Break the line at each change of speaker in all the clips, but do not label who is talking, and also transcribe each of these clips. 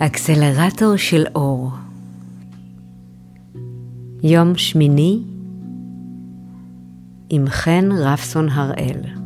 אקסלרטור של אור. יום שמיני עם חן רפסון הראל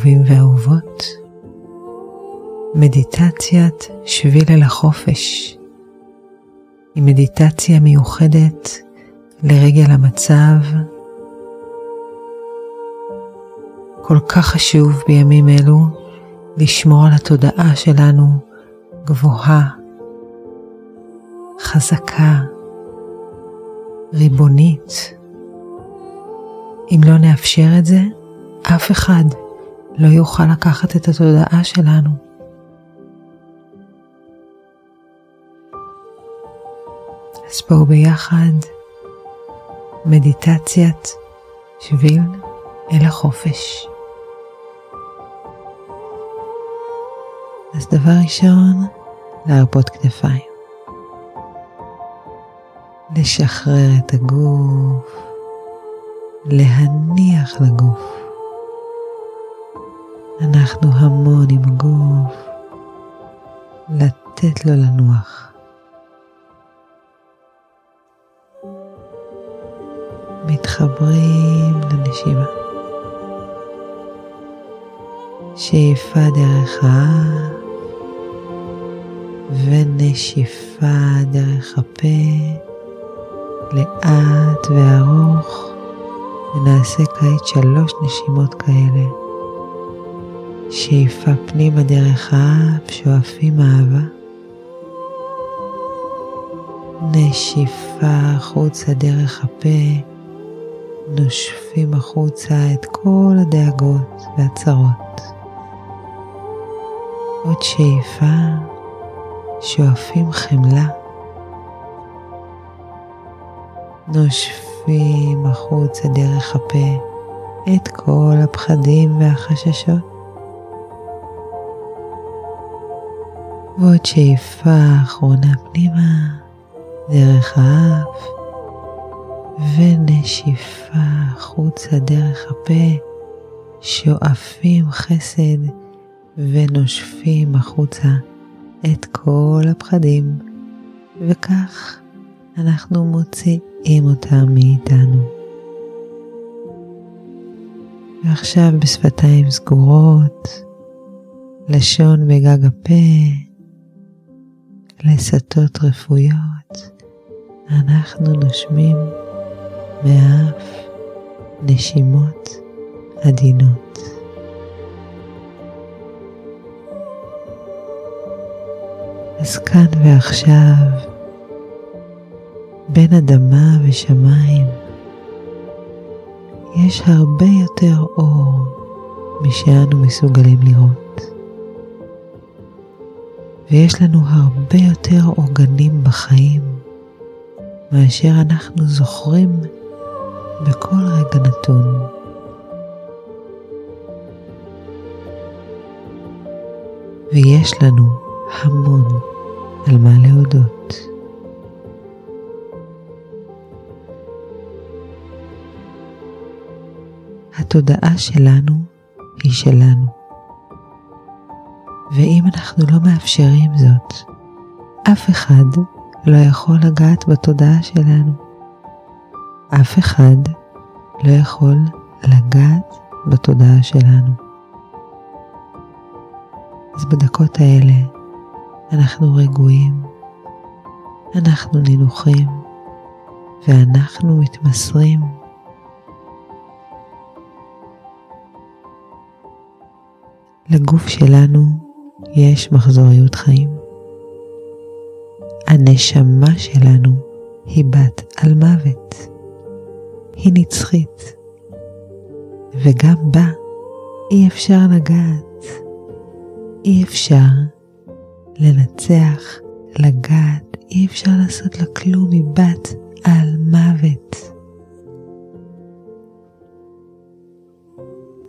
אהובים ואהובות, מדיטציית שביל אל החופש. היא מדיטציה מיוחדת לרגל המצב. כל כך חשוב בימים אלו לשמור על התודעה שלנו גבוהה, חזקה, ריבונית. אם לא נאפשר את זה, אף אחד לא יוכל לקחת את התודעה שלנו. אז בואו ביחד מדיטציית שביל אל החופש. אז דבר ראשון, להרפות כתפיים. לשחרר את הגוף, להניח לגוף. אנחנו המון עם הגוף, לתת לו לנוח. מתחברים לנשימה. שאיפה דרך האף ונשיפה דרך הפה לאט וארוך ונעשה כעת שלוש נשימות כאלה. שאיפה פנימה דרך האף, שואפים אהבה. נשיפה החוצה דרך הפה, נושפים החוצה את כל הדאגות והצרות. עוד שאיפה, שואפים חמלה. נושפים החוצה דרך הפה את כל הפחדים והחששות. ועוד שאיפה אחרונה פנימה דרך האף ונשיפה החוצה דרך הפה, שואפים חסד ונושפים החוצה את כל הפחדים, וכך אנחנו מוציאים אותם מאיתנו. ועכשיו בשפתיים סגורות, לשון בגג הפה, לסתות רפויות, אנחנו נושמים מהאף נשימות עדינות. אז כאן ועכשיו, בין אדמה ושמיים, יש הרבה יותר אור משאנו מסוגלים לראות. ויש לנו הרבה יותר עוגנים בחיים מאשר אנחנו זוכרים בכל רגע נתון. ויש לנו המון על מה להודות. התודעה שלנו היא שלנו. ואם אנחנו לא מאפשרים זאת, אף אחד לא יכול לגעת בתודעה שלנו. אף אחד לא יכול לגעת בתודעה שלנו. אז בדקות האלה אנחנו רגועים, אנחנו נינוחים ואנחנו מתמסרים. לגוף שלנו יש מחזוריות חיים. הנשמה שלנו היא בת על מוות. היא נצחית, וגם בה אי אפשר לגעת. אי אפשר לנצח, לגעת, שאי אפשר לעשות לה כלום, היא בת על מוות.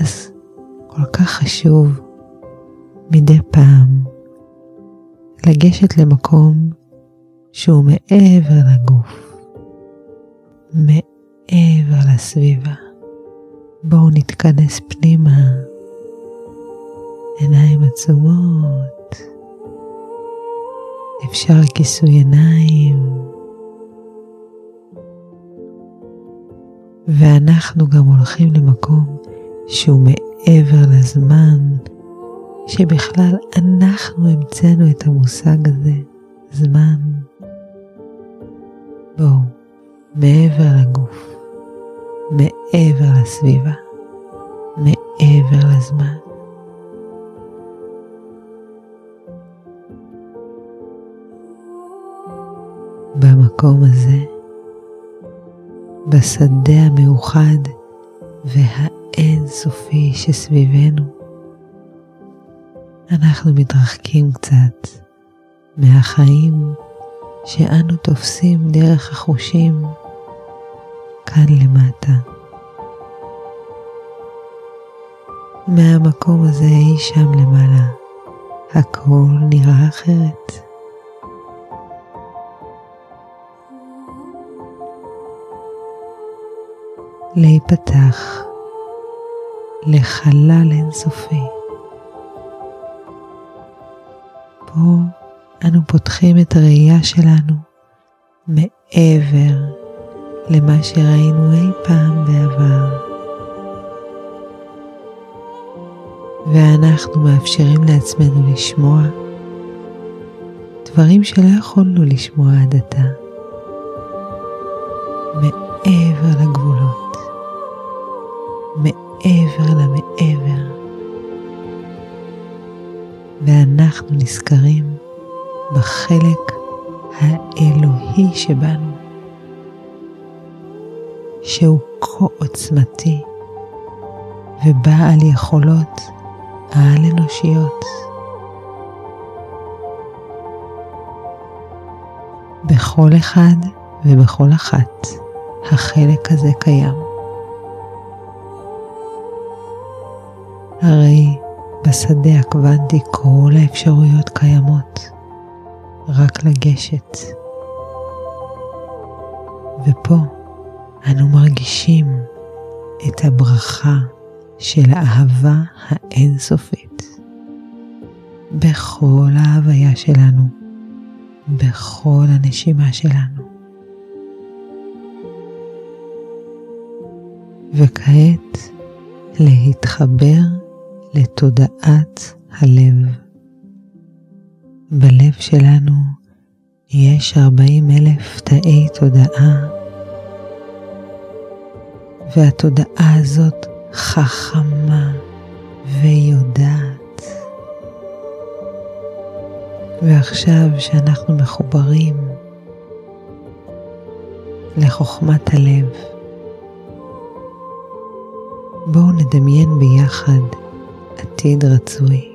אז כל כך חשוב מדי פעם לגשת למקום שהוא מעבר לגוף, מעבר לסביבה. בואו נתכנס פנימה, עיניים עצומות, אפשר כיסוי עיניים, ואנחנו גם הולכים למקום שהוא מעבר לזמן, שבכלל אנחנו המצאנו את המושג הזה, זמן. בואו, מעבר לגוף, מעבר לסביבה, מעבר לזמן. במקום הזה, בשדה המאוחד והאינסופי שסביבנו, אנחנו מתרחקים קצת מהחיים שאנו תופסים דרך החושים כאן למטה. מהמקום הזה אי שם למעלה, הכל נראה אחרת. להיפתח לחלל אינסופי. פה אנו פותחים את הראייה שלנו מעבר למה שראינו אי פעם בעבר. ואנחנו מאפשרים לעצמנו לשמוע דברים שלא יכולנו לשמוע עד עתה, ואנחנו נזכרים בחלק האלוהי שבנו, שהוא כה עוצמתי ובעל יכולות על-אנושיות. בכל אחד ובכל אחת החלק הזה קיים. הרי בשדה הקוונטי כל האפשרויות קיימות, רק לגשת. ופה אנו מרגישים את הברכה של האהבה האינסופית בכל ההוויה שלנו, בכל הנשימה שלנו. וכעת להתחבר לתודעת הלב. בלב שלנו יש 40 אלף תאי תודעה, והתודעה הזאת חכמה ויודעת. ועכשיו שאנחנו מחוברים לחוכמת הלב, בואו נדמיין ביחד עתיד רצוי.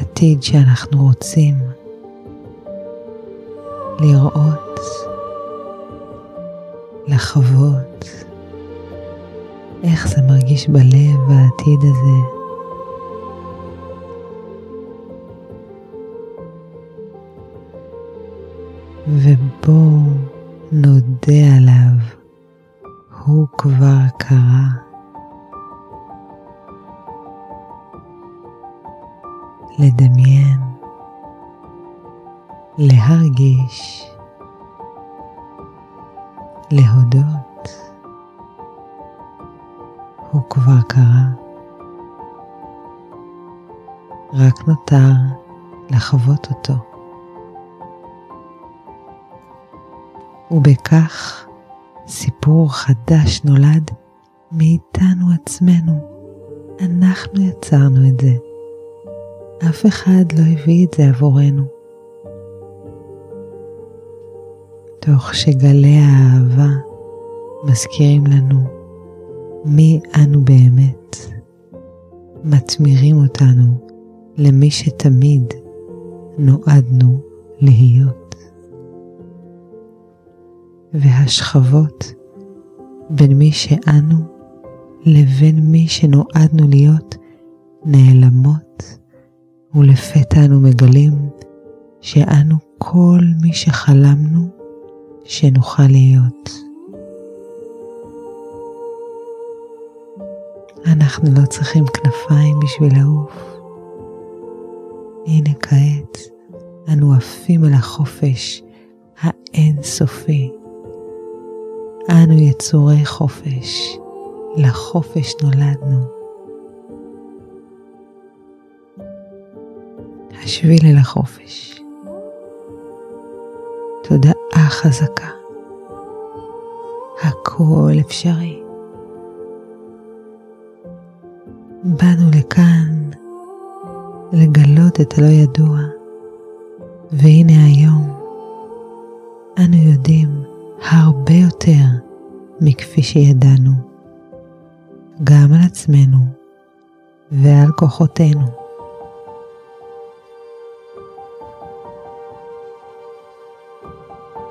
עתיד שאנחנו רוצים לראות, לחוות, איך זה מרגיש בלב העתיד הזה. ובואו נודה עליו. הוא כבר קרה. לדמיין, להרגיש, להודות, הוא כבר קרה. רק נותר לחוות אותו. ובכך סיפור חדש נולד מאיתנו עצמנו. אנחנו יצרנו את זה. אף אחד לא הביא את זה עבורנו. תוך שגלי האהבה מזכירים לנו מי אנו באמת, מתמירים אותנו למי שתמיד נועדנו להיות. והשכבות בין מי שאנו לבין מי שנועדנו להיות נעלמות, ולפתע אנו מגלים שאנו כל מי שחלמנו שנוכל להיות. אנחנו לא צריכים כנפיים בשביל לעוף. הנה כעת אנו עפים אל החופש האינסופי. אנו יצורי חופש, לחופש נולדנו. השביל אל החופש. תודעה חזקה. הכל אפשרי. באנו לכאן לגלות את הלא ידוע, והנה היום אנו יודעים הרבה יותר מכפי שידענו, גם על עצמנו ועל כוחותינו.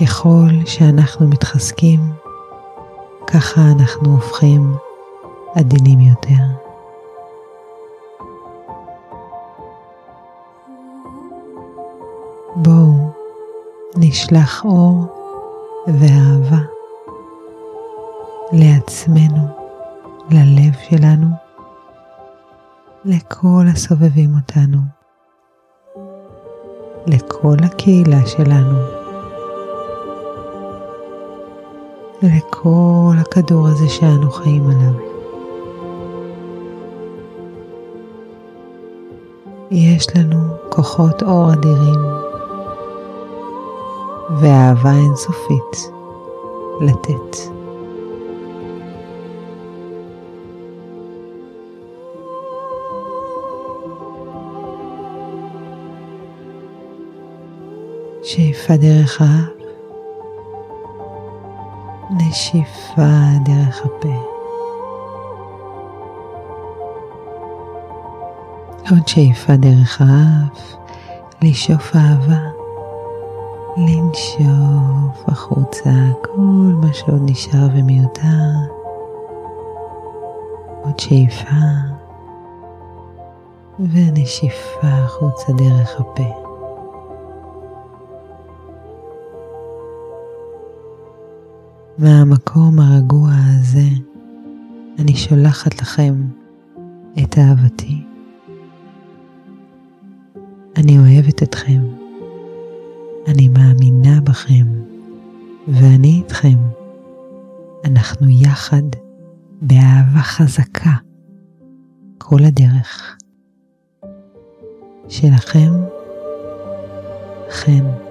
ככל שאנחנו מתחזקים, ככה אנחנו הופכים עדינים יותר. בואו נשלח אור ואהבה לעצמנו, ללב שלנו, לכל הסובבים אותנו, לכל הקהילה שלנו, לכל הכדור הזה שאנו חיים עליו. יש לנו כוחות אור אדירים ואהבה אינסופית לתת. שאיפה דרך האף, נשיפה דרך הפה. עוד שאיפה דרך האף, לשאוף אהבה. לנשוף החוצה כל מה שעוד נשאר ומיותר. עוד שאיפה ונשיפה החוצה דרך הפה. מהמקום הרגוע הזה אני שולחת לכם את אהבתי. אני אוהבת אתכם. אני מאמינה בכם, ואני איתכם. אנחנו יחד באהבה חזקה כל הדרך. שלכם, חן.